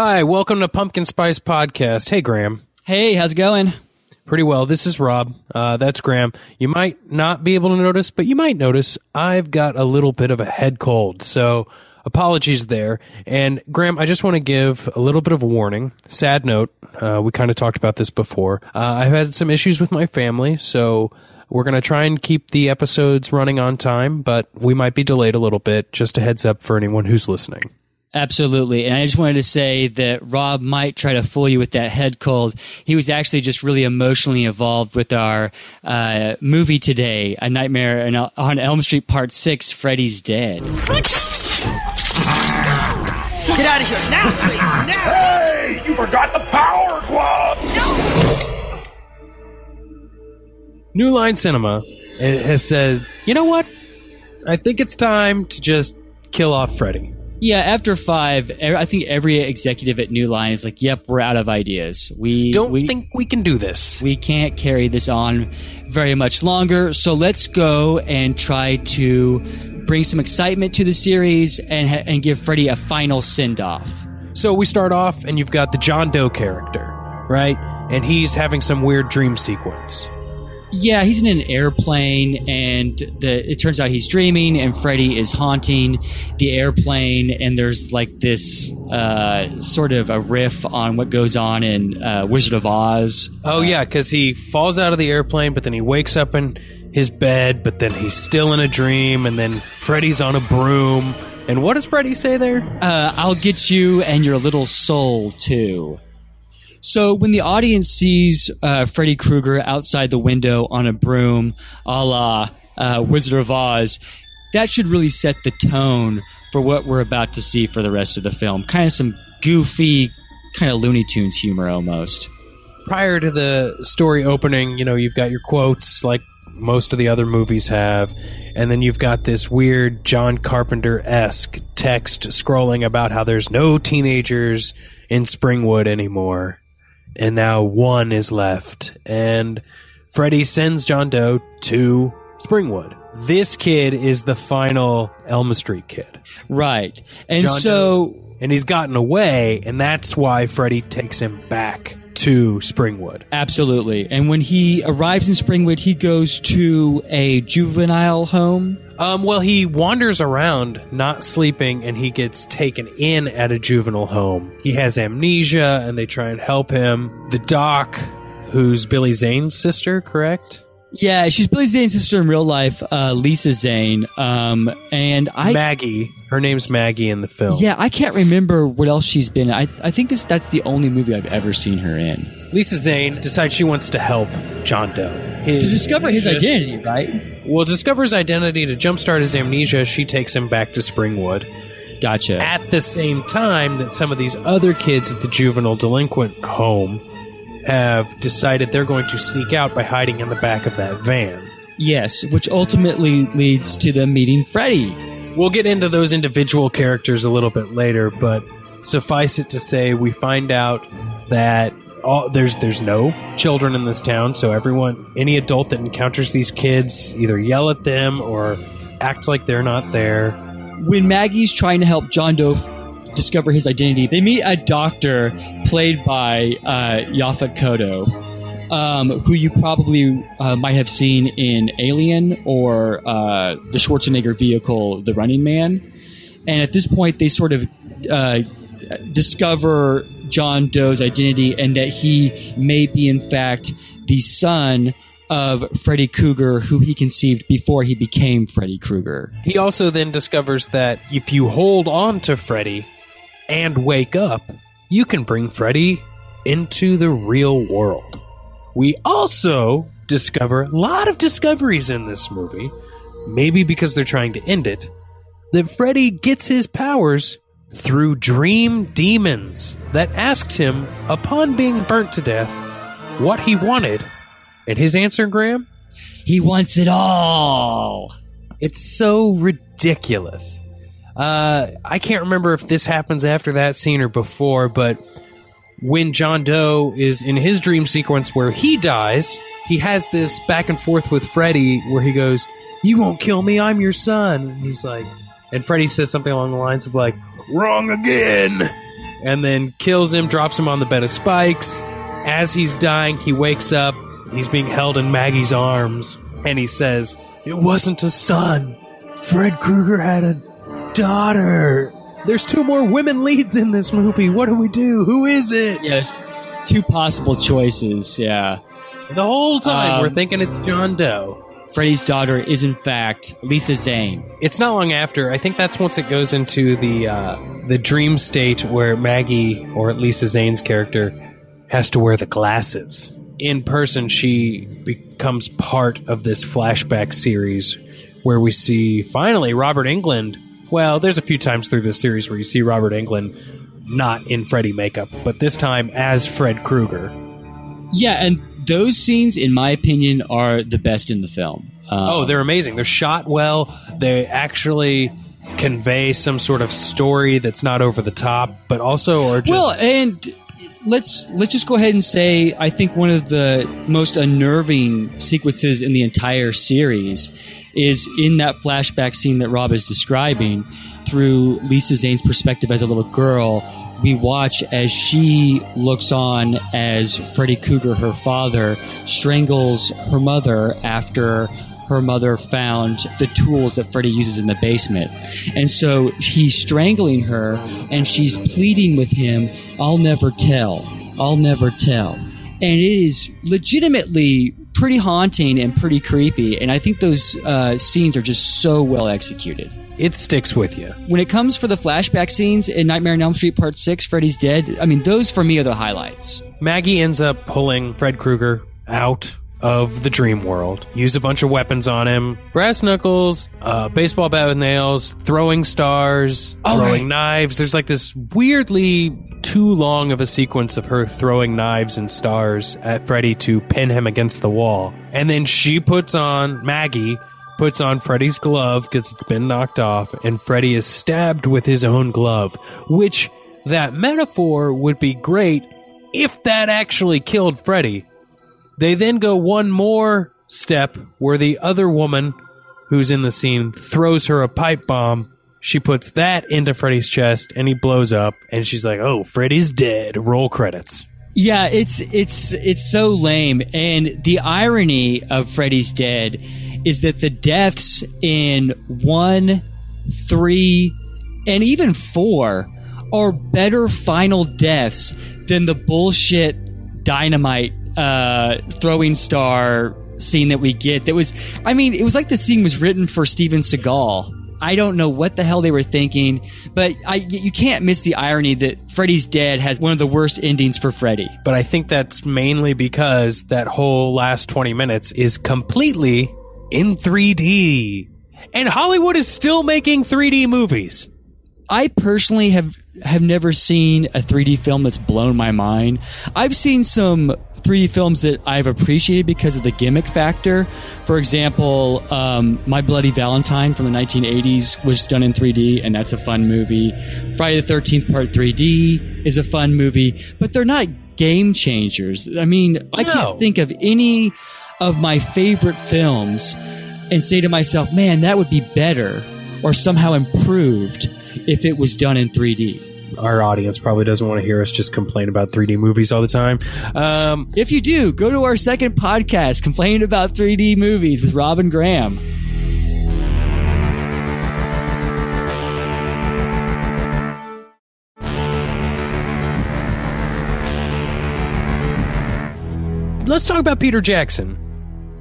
Hi, welcome to Pumpkin Spice Podcast. Hey, Graham. Hey, how's it going? Pretty well. This is Rob. Uh, that's Graham. You might not be able to notice, but you might notice I've got a little bit of a head cold. So apologies there. And Graham, I just want to give a little bit of a warning. Sad note. Uh, we kind of talked about this before. Uh, I've had some issues with my family, so we're going to try and keep the episodes running on time, but we might be delayed a little bit. Just a heads up for anyone who's listening. Absolutely. And I just wanted to say that Rob might try to fool you with that head cold. He was actually just really emotionally involved with our uh, movie today, A Nightmare on Elm Street Part 6, Freddy's Dead. Get out of here now, please. Now. Hey, you forgot the power glove. New Line Cinema has said, you know what? I think it's time to just kill off Freddy. Yeah, after five, I think every executive at New Line is like, "Yep, we're out of ideas. We don't we, think we can do this. We can't carry this on very much longer. So let's go and try to bring some excitement to the series and and give Freddy a final send off." So we start off, and you've got the John Doe character, right? And he's having some weird dream sequence. Yeah, he's in an airplane, and the, it turns out he's dreaming, and Freddy is haunting the airplane, and there's like this uh, sort of a riff on what goes on in uh, Wizard of Oz. Oh yeah, because he falls out of the airplane, but then he wakes up in his bed, but then he's still in a dream, and then Freddy's on a broom. And what does Freddy say there? Uh, I'll get you and your little soul too. So when the audience sees uh, Freddy Krueger outside the window on a broom, a la uh, Wizard of Oz, that should really set the tone for what we're about to see for the rest of the film. Kind of some goofy, kind of Looney Tunes humor almost. Prior to the story opening, you know, you've got your quotes like most of the other movies have, and then you've got this weird John Carpenter esque text scrolling about how there's no teenagers in Springwood anymore and now one is left. And Freddy sends John Doe to Springwood. This kid is the final Elm Street kid. Right. And John so. Doe, and he's gotten away, and that's why Freddy takes him back to Springwood. Absolutely. And when he arrives in Springwood, he goes to a juvenile home. Um, well, he wanders around, not sleeping, and he gets taken in at a juvenile home. He has amnesia, and they try and help him. The doc, who's Billy Zane's sister, correct? Yeah, she's Billy Zane's sister in real life, uh, Lisa Zane. Um, and I Maggie. Her name's Maggie in the film. Yeah, I can't remember what else she's been. In. I I think this that's the only movie I've ever seen her in. Lisa Zane decides she wants to help John Doe his to discover his identity, right? Well, discover his identity to jumpstart his amnesia. She takes him back to Springwood. Gotcha. At the same time that some of these other kids at the juvenile delinquent home have decided they're going to sneak out by hiding in the back of that van. Yes, which ultimately leads to them meeting Freddy. We'll get into those individual characters a little bit later, but suffice it to say, we find out that all, there's there's no children in this town, so everyone, any adult that encounters these kids, either yell at them or act like they're not there. When Maggie's trying to help John Doe discover his identity, they meet a doctor played by uh, Yaphet Kotto, um, who you probably uh, might have seen in Alien or uh, the Schwarzenegger vehicle, The Running Man. And at this point, they sort of uh, discover John Doe's identity and that he may be, in fact, the son of Freddy Krueger, who he conceived before he became Freddy Krueger. He also then discovers that if you hold on to Freddy, and wake up, you can bring Freddy into the real world. We also discover a lot of discoveries in this movie, maybe because they're trying to end it, that Freddy gets his powers through dream demons that asked him, upon being burnt to death, what he wanted. And his answer, Graham? He wants it all. It's so ridiculous. Uh, I can't remember if this happens after that scene or before, but when John Doe is in his dream sequence where he dies, he has this back and forth with Freddy where he goes, You won't kill me, I'm your son. And he's like, and Freddy says something along the lines of like, Wrong again. and then kills him, drops him on the bed of spikes. As he's dying, he wakes up. He's being held in Maggie's arms, and he says, It wasn't a son. Fred Krueger had a daughter. There's two more women leads in this movie. What do we do? Who is it? Yes, two possible choices. Yeah, The whole time Um, we're thinking it's John Doe. Freddy's daughter is in fact Lisa Zane. It's not long after. I think that's once it goes into the uh, the dream state where Maggie, or at Lisa Zane's character, has to wear the glasses. In person, she becomes part of this flashback series where we see finally Robert Englund. Well, there's a few times through this series where you see Robert Englund not in Freddy makeup, but this time as Fred Krueger. Yeah, and those scenes, in my opinion, are the best in the film. Uh, Oh, they're amazing. They're shot well. They actually convey some sort of story that's not over the top, but also are just well, and let's let's just go ahead and say I think one of the most unnerving sequences in the entire series is in that flashback scene that Rob is describing through Lisa Zane's perspective as a little girl. We watch as she looks on as Freddy Krueger, her father, strangles her mother after her mother found the tools that Freddy uses in the basement. And so he's strangling her and she's pleading with him, I'll never tell. I'll never tell. And it is legitimately pretty haunting and pretty creepy. And I think those uh, scenes are just so well executed. It sticks with you. When it comes for the flashback scenes in Nightmare on Elm Street Part 6, Freddy's Dead, I mean, those for me are the highlights. Maggie ends up pulling Fred Krueger out of the dream world. Use a bunch of weapons on him: brass knuckles, uh, baseball bat with nails, throwing stars, throwing knives. There's like this weirdly too long of a sequence of her throwing knives and stars at Freddy to pin him against the wall, and then she puts on Maggie. Puts on Freddy's glove because it's been knocked off, and Freddy is stabbed with his own glove. Which that metaphor would be great if that actually killed Freddy. They then go one more step where the other woman who's in the scene throws her a pipe bomb. She puts that into Freddy's chest and he blows up and she's like, "Oh, Freddy's dead." Roll credits. Yeah, it's it's it's so lame. And the irony of Freddy's Dead is that the deaths in one, three, and even four are better final deaths than the bullshit dynamite uh, throwing star scene that we get. That was, I mean, it was like the scene was written for Steven Seagal. I don't know what the hell they were thinking, but I, you can't miss the irony that Freddy's Dead has one of the worst endings for Freddy. But I think that's mainly because that whole last 20 minutes is completely in 3D. And Hollywood is still making 3D movies. I personally have have never seen a 3D film that's blown my mind. I've seen some 3D films that I've appreciated because of the gimmick factor. For example, um, My Bloody Valentine from the 1980s was done in 3D, and that's a fun movie. Friday the 13th Part 3D is a fun movie, but they're not game changers. I mean, I No. can't think of any of my favorite films and say to myself, man, that would be better or somehow improved if it was done in 3D. Our audience probably doesn't want to hear us just complain about 3D movies all the time. Um, If you do, go to our second podcast, Complaining About 3D Movies with Robin Graham. let's talk about Peter Jackson.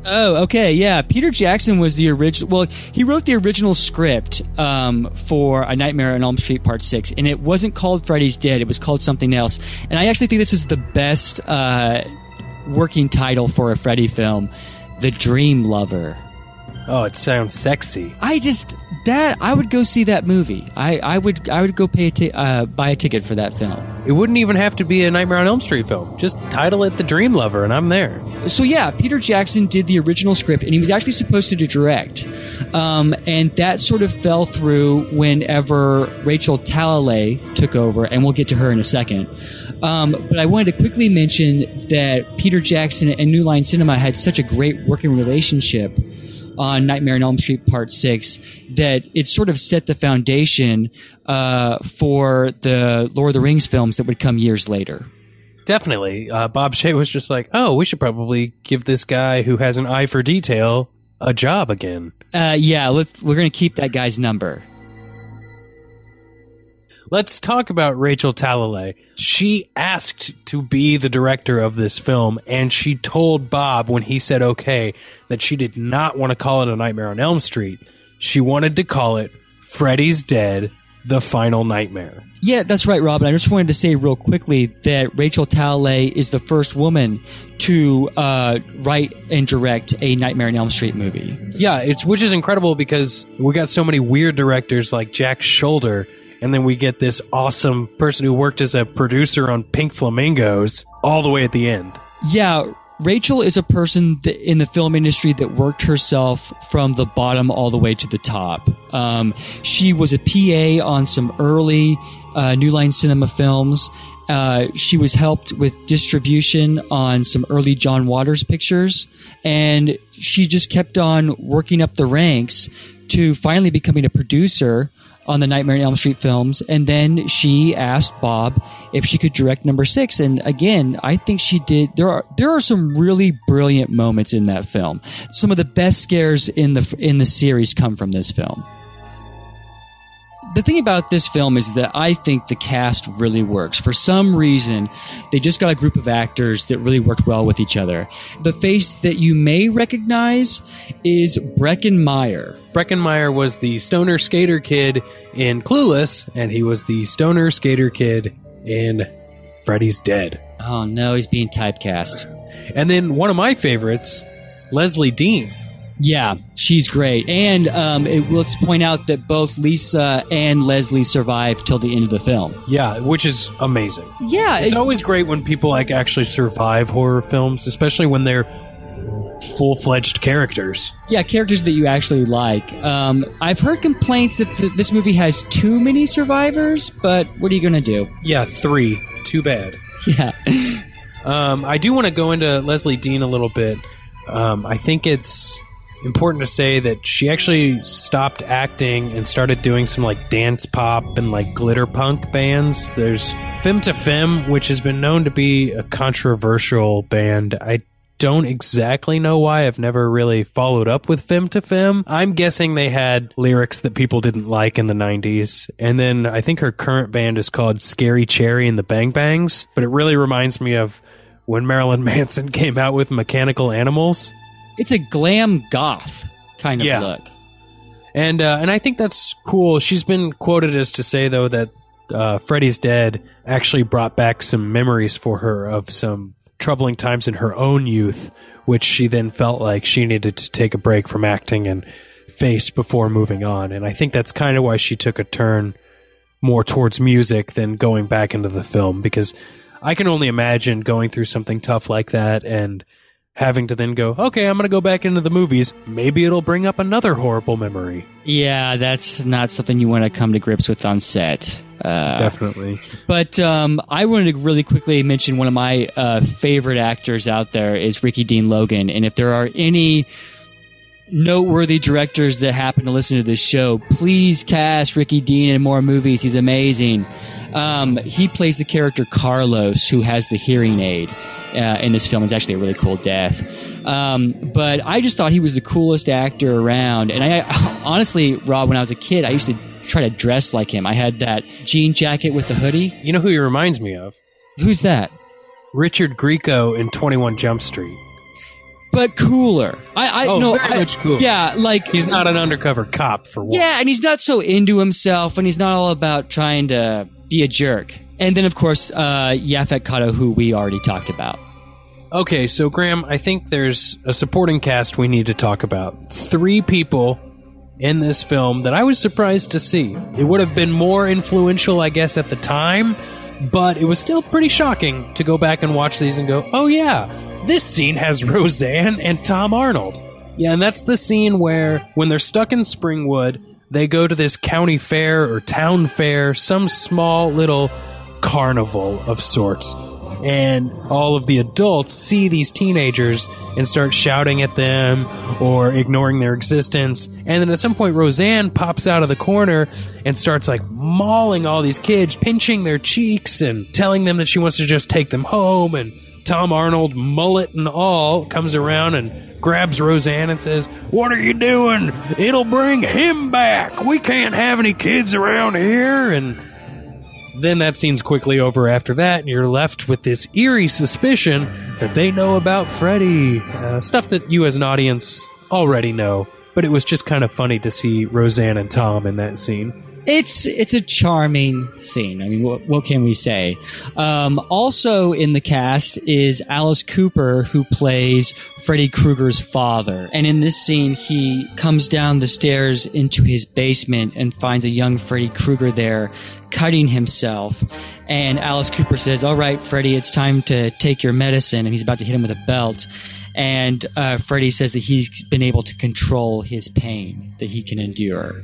Oh, okay, yeah. Peter Jackson was the original. Well, he wrote the original script um, for A Nightmare on Elm Street Part Six, and it wasn't called Freddy's Dead. It was called something else. And I actually think this is the best uh, working title for a Freddy film, The Dream Lover. Oh, it sounds sexy. I just that I would go see that movie. I, I would I would go pay a ti- uh, buy a ticket for that film. It wouldn't even have to be a Nightmare on Elm Street film. Just title it The Dream Lover, and I'm there. So yeah, Peter Jackson did the original script, and he was actually supposed to direct, um, and that sort of fell through whenever Rachel Talalay took over, and we'll get to her in a second. Um, but I wanted to quickly mention that Peter Jackson and New Line Cinema had such a great working relationship on Nightmare on Elm Street Part Six that it sort of set the foundation uh, for the Lord of the Rings films that would come years later. Definitely. Uh, Bob Shaye was just like, oh, we should probably give this guy who has an eye for detail a job again. Uh, yeah, let's. We're gonna keep that guy's number. Let's talk about Rachel Talalay. She asked to be the director of this film, and she told Bob when he said okay that she did not want to call it A Nightmare on Elm Street. She wanted to call it Freddy's Dead, The Final Nightmare. Yeah, that's right, Robin. I just wanted to say real quickly that Rachel Talalay is the first woman to uh, write and direct a Nightmare on Elm Street movie. Yeah, it's which is incredible because we got so many weird directors like Jack Sholder, and then we get this awesome person who worked as a producer on Pink Flamingos all the way at the end. Yeah, Rachel is a person in the film industry that worked herself from the bottom all the way to the top. Um, she was a PA on some early uh, New Line Cinema films. Uh, she was helped with distribution on some early John Waters pictures, and she just kept on working up the ranks to finally becoming a producer on the Nightmare on Elm Street films, and then she asked Bob if she could direct number six. And again, I think she did. There are there are some really brilliant moments in that film. Some of the best scares in the in the series come from this film. The thing about this film is that I think the cast really works. For some reason, they just got a group of actors that really worked well with each other. The face that you may recognize is Breckin Meyer. Breckin Meyer was the stoner skater kid in Clueless, and he was the stoner skater kid in Freddy's Dead. Oh no, he's being typecast. And then one of my favorites, Lezlie Deane. Yeah, she's great. And um, it, let's point out that both Lisa and Lezlie survive till the end of the film. Yeah, which is amazing. Yeah, It's it- always great when people like actually survive horror films, especially when they're full-fledged characters. yeah, characters that you actually like. Um, I've heard complaints that th- this movie has too many survivors, but what are you going to do? Yeah, 3. Too bad. Yeah. Um, I do want to go into Lezlie Deane a little bit. Um, I think it's important to say that she actually stopped acting and started doing some like dance pop and like glitter punk bands. There's Femme to Femme, which has been known to be a controversial band. I don't exactly know why. I've never really followed up with Femme to Femme. I'm guessing they had lyrics that people didn't like in the 90s. And then I think her current band is called Scary Cherry and the Bang Bangs, but it really reminds me of when Marilyn Manson came out with Mechanical Animals. It's a glam goth kind of Yeah. look. And uh, and I think that's cool. She's been quoted as to say though that uh, Freddy's Dead actually brought back some memories for her of some troubling times in her own youth, which she then felt like she needed to take a break from acting and face before moving on. And I think that's kind of why she took a turn more towards music than going back into the film because I can only imagine going through something tough like that and having to then go, okay, I'm going to go back into the movies. Maybe it'll bring up another horrible memory. Yeah, that's not something you want to come to grips with on set. Uh, Definitely. But um, I wanted to really quickly mention one of my uh, favorite actors out there is Ricky Dean Logan. And if there are any noteworthy directors that happen to listen to this show, please cast Ricky Dean in more movies. He's amazing. Um, he plays the character Carlos, who has the hearing aid uh, in this film. It's actually a really cool death. Um, but I just thought he was the coolest actor around. And I honestly, Rob, when I was a kid, I used to try to dress like him. I had that jean jacket with the hoodie. You know who he reminds me of? Who's that? Richard Grieco in 21 Jump Street. But cooler. I, I Oh, no, very I- much cooler. Yeah, like He's not an undercover cop for one. Yeah, and he's not so into himself, and he's not all about trying to be a jerk. And then, of course, uh, Yaphet Kotto, who we already talked about. Okay, so Graham, I think there's a supporting cast we need to talk about. Three people in this film that I was surprised to see. It would have been more influential, I guess, at the time, but it was still pretty shocking to go back and watch these and go, oh yeah, this scene has Roseanne and Tom Arnold. Yeah, and that's the scene where, when they're stuck in Springwood, they go to this county fair or town fair, some small little carnival of sorts. and all of the adults see these teenagers and start shouting at them or ignoring their existence. And then at some point, Roseanne pops out of the corner and starts like mauling all these kids, pinching their cheeks and telling them that she wants to just take them home. And Tom Arnold, mullet and all, comes around and grabs Roseanne and says, What are you doing? It'll bring him back. We can't have any kids around here. And then that scene's quickly over after that, and you're left with this eerie suspicion that they know about Freddy. Uh, stuff that you as an audience already know, but it was just kind of funny to see Roseanne and Tom in that scene. It's it's a charming scene. I mean, what, what can we say? Um, also in the cast is Alice Cooper, who plays Freddy Krueger's father. And in this scene, he comes down the stairs into his basement and finds a young Freddy Krueger there, cutting himself. And Alice Cooper says, "All right, Freddy, it's time to take your medicine." And he's about to hit him with a belt. And uh, Freddy says that he's been able to control his pain that he can endure.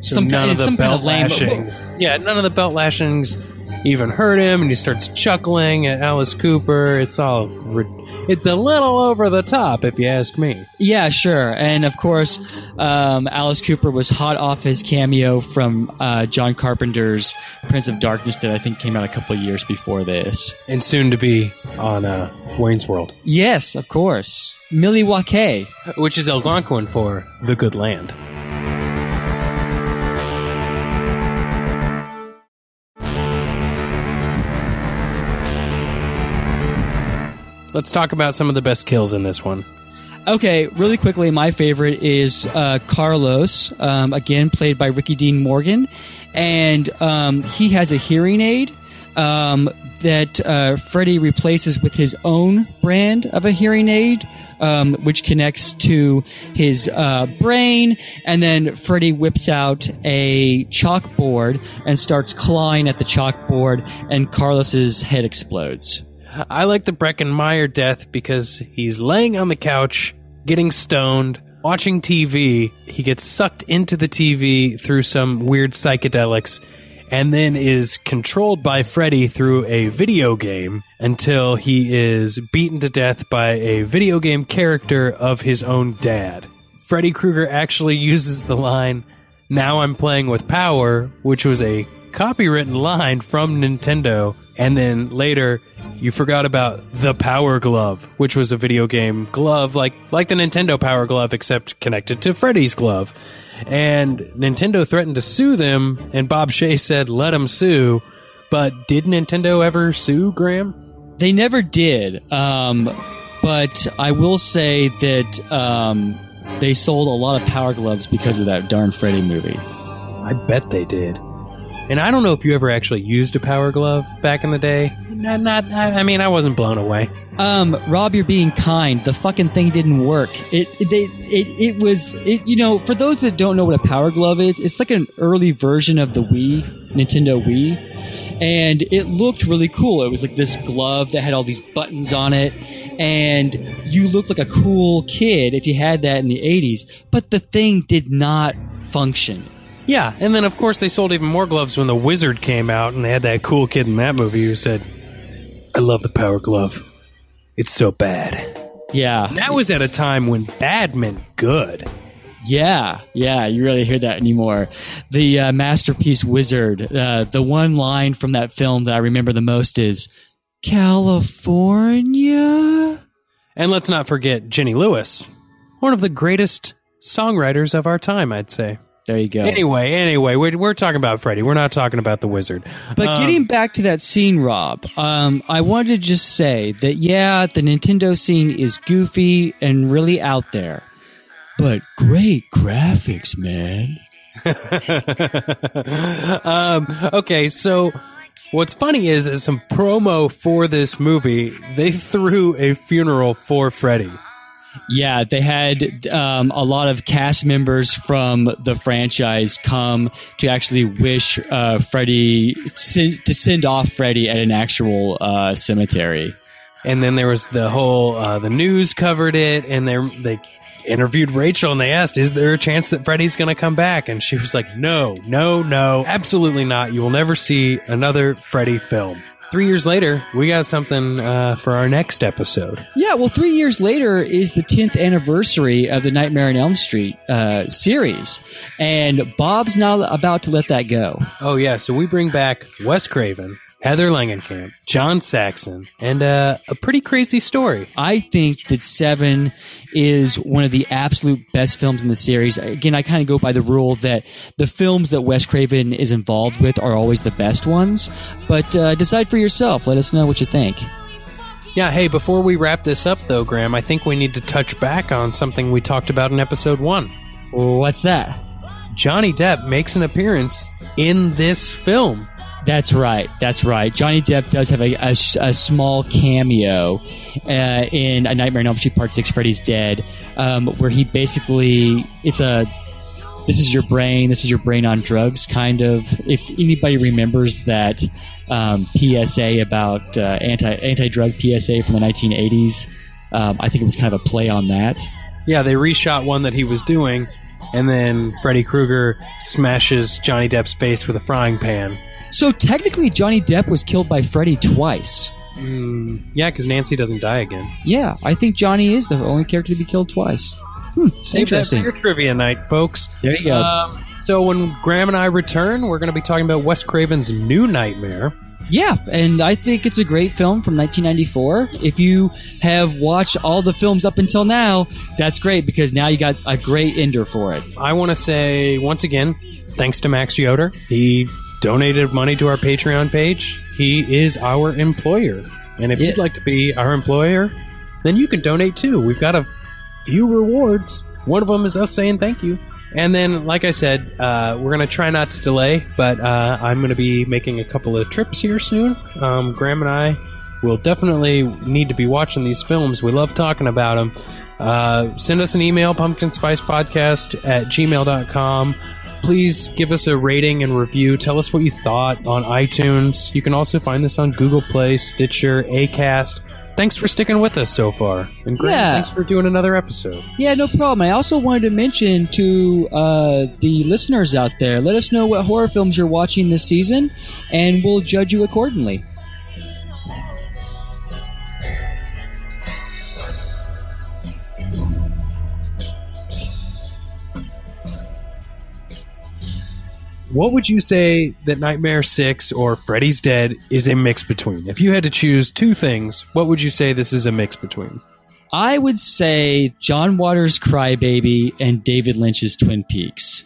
So Some none kind- of the some kind belt of lame- lashings. Yeah, none of the belt lashings even hurt him, and he starts chuckling at Alice Cooper. It's all, ri- it's a little over the top, if you ask me. Yeah, sure. And of course, um, Alice Cooper was hot off his cameo from uh, John Carpenter's Prince of Darkness that I think came out a couple of years before this. And soon to be on uh, Wayne's World, Yes, of course. Milwaukee. which is Algonquin for the good land. Let's talk about some of the best kills in this one. Okay, really quickly, my favorite is uh, Carlos, um, again played by Ricky Dean Morgan, and um, he has a hearing aid um, that uh, Freddy replaces with his own brand of a hearing aid. Um, which connects to his uh, brain, and then Freddy whips out a chalkboard and starts clawing at the chalkboard, and Carlos's head explodes. I like the Breckin Meyer death because he's laying on the couch, getting stoned, watching TV. He gets sucked into the TV through some weird psychedelics, and then is controlled by Freddy through a video game until he is beaten to death by a video game character of his own dad. Freddy Krueger actually uses the line, Now I'm playing with power, which was a copywritten line from Nintendo. And then later, you forgot about the Power Glove, which was a video game glove like like the Nintendo Power Glove, except connected to Freddy's glove. And Nintendo threatened to sue them, and Bob Shaye said, "Let them sue." But did Nintendo ever sue Graham? They never did, um, but I will say that um, they sold a lot of Power Gloves because of that darn Freddy movie. I bet they did. And I don't know if you ever actually used a Power Glove back in the day. Not, not. I I mean, I wasn't blown away. Um, Rob, you're being kind. The fucking thing didn't work. It, it, they, it, it was, it, you know, for those that don't know what a Power Glove is, it's like an early version of the Wii, Nintendo Wii. And it looked really cool. It was like this glove that had all these buttons on it. And you looked like a cool kid if you had that in the 80s. But the thing did not function. Yeah, and then of course they sold even more gloves when the Wizard came out, and they had that cool kid in that movie who said, "I love the Power Glove. It's so bad." Yeah. That was at a time when bad meant good. Yeah, yeah, you really hear that anymore. The uh, masterpiece wizard. Uh, the one line from that film that I remember the most is California. And let's not forget Jenny Lewis, one of the greatest songwriters of our time, I'd say. There you go. Anyway, anyway, we're, we're talking about Freddy. We're not talking about the Wizard. But Um, getting back to that scene, Rob, um, I wanted to just say that yeah, the Nintendo scene is goofy and really out there, but great graphics, man. um, okay, so what's funny is, is some promo for this movie, they threw a funeral for Freddy. Yeah, they had um, a lot of cast members from the franchise come to actually wish uh, Freddy to send off Freddy at an actual uh, cemetery. And then there was the whole uh, the news covered it, and they they interviewed Rachel and they asked, "Is there a chance that Freddy's going to come back?" And she was like, "No, no, no, absolutely not. You will never see another Freddy film." Three years later, we got something uh, for our next episode. Yeah, well, three years later is the 10th anniversary of the Nightmare on Elm Street uh, series. And Bob's not about to let that go. Oh, yeah. So we bring back Wes Craven, Heather Langenkamp, John Saxon, and uh, a pretty crazy story. I think that Seven is one of the absolute best films in the series. Again, I kind of go by the rule that the films that Wes Craven is involved with are always the best ones. But uh, decide for yourself. Let us know what you think. Yeah, hey, before we wrap this up, though, Graham, I think we need to touch back on something we talked about in episode one. What's that? Johnny Depp makes an appearance in this film. That's right. That's right. Johnny Depp does have a, a, a small cameo uh, in A Nightmare on Elm Street Part Six: Freddy's Dead, um, where he basically it's a this is your brain, this is your brain on drugs kind of. If anybody remembers that um, PSA about uh, anti anti drug PSA from the 1980s, um, I think it was kind of a play on that. Yeah, they reshot one that he was doing, and then Freddy Krueger smashes Johnny Depp's face with a frying pan. So technically, Johnny Depp was killed by Freddy twice. Mm, yeah, because Nancy doesn't die again. Yeah, I think Johnny is the only character to be killed twice. Hmm, Save that for interesting. your trivia night, folks. There you go. Um, so when Graham and I return, we're going to be talking about Wes Craven's new Nightmare. Yeah, and I think it's a great film from 1994. If you have watched all the films up until now, that's great because now you got a great ender for it. I want to say once again, thanks to Max Yoder. He donated money to our Patreon page. He is our employer. And if Yeah. you'd like to be our employer, then you can donate too. We've got a few rewards. One of them is us saying thank you. And then, like I said, uh, we're going to try not to delay, but uh, I'm going to be making a couple of trips here soon. Um, Graham and I will definitely need to be watching these films. We love talking about them. Uh, send us an email, pumpkinspicepodcast at gmail.com. Please give us a rating and review. Tell us what you thought on iTunes. You can also find this on Google Play, Stitcher, Acast. Thanks for sticking with us so far. And Graham, Yeah. thanks for doing another episode. Yeah, no problem. I also wanted to mention to uh, the listeners out there let us know what horror films you're watching this season, and we'll judge you accordingly. What would you say that Nightmare 6 or Freddy's Dead is a mix between? If you had to choose two things, what would you say this is a mix between? I would say John Waters' Crybaby and David Lynch's Twin Peaks.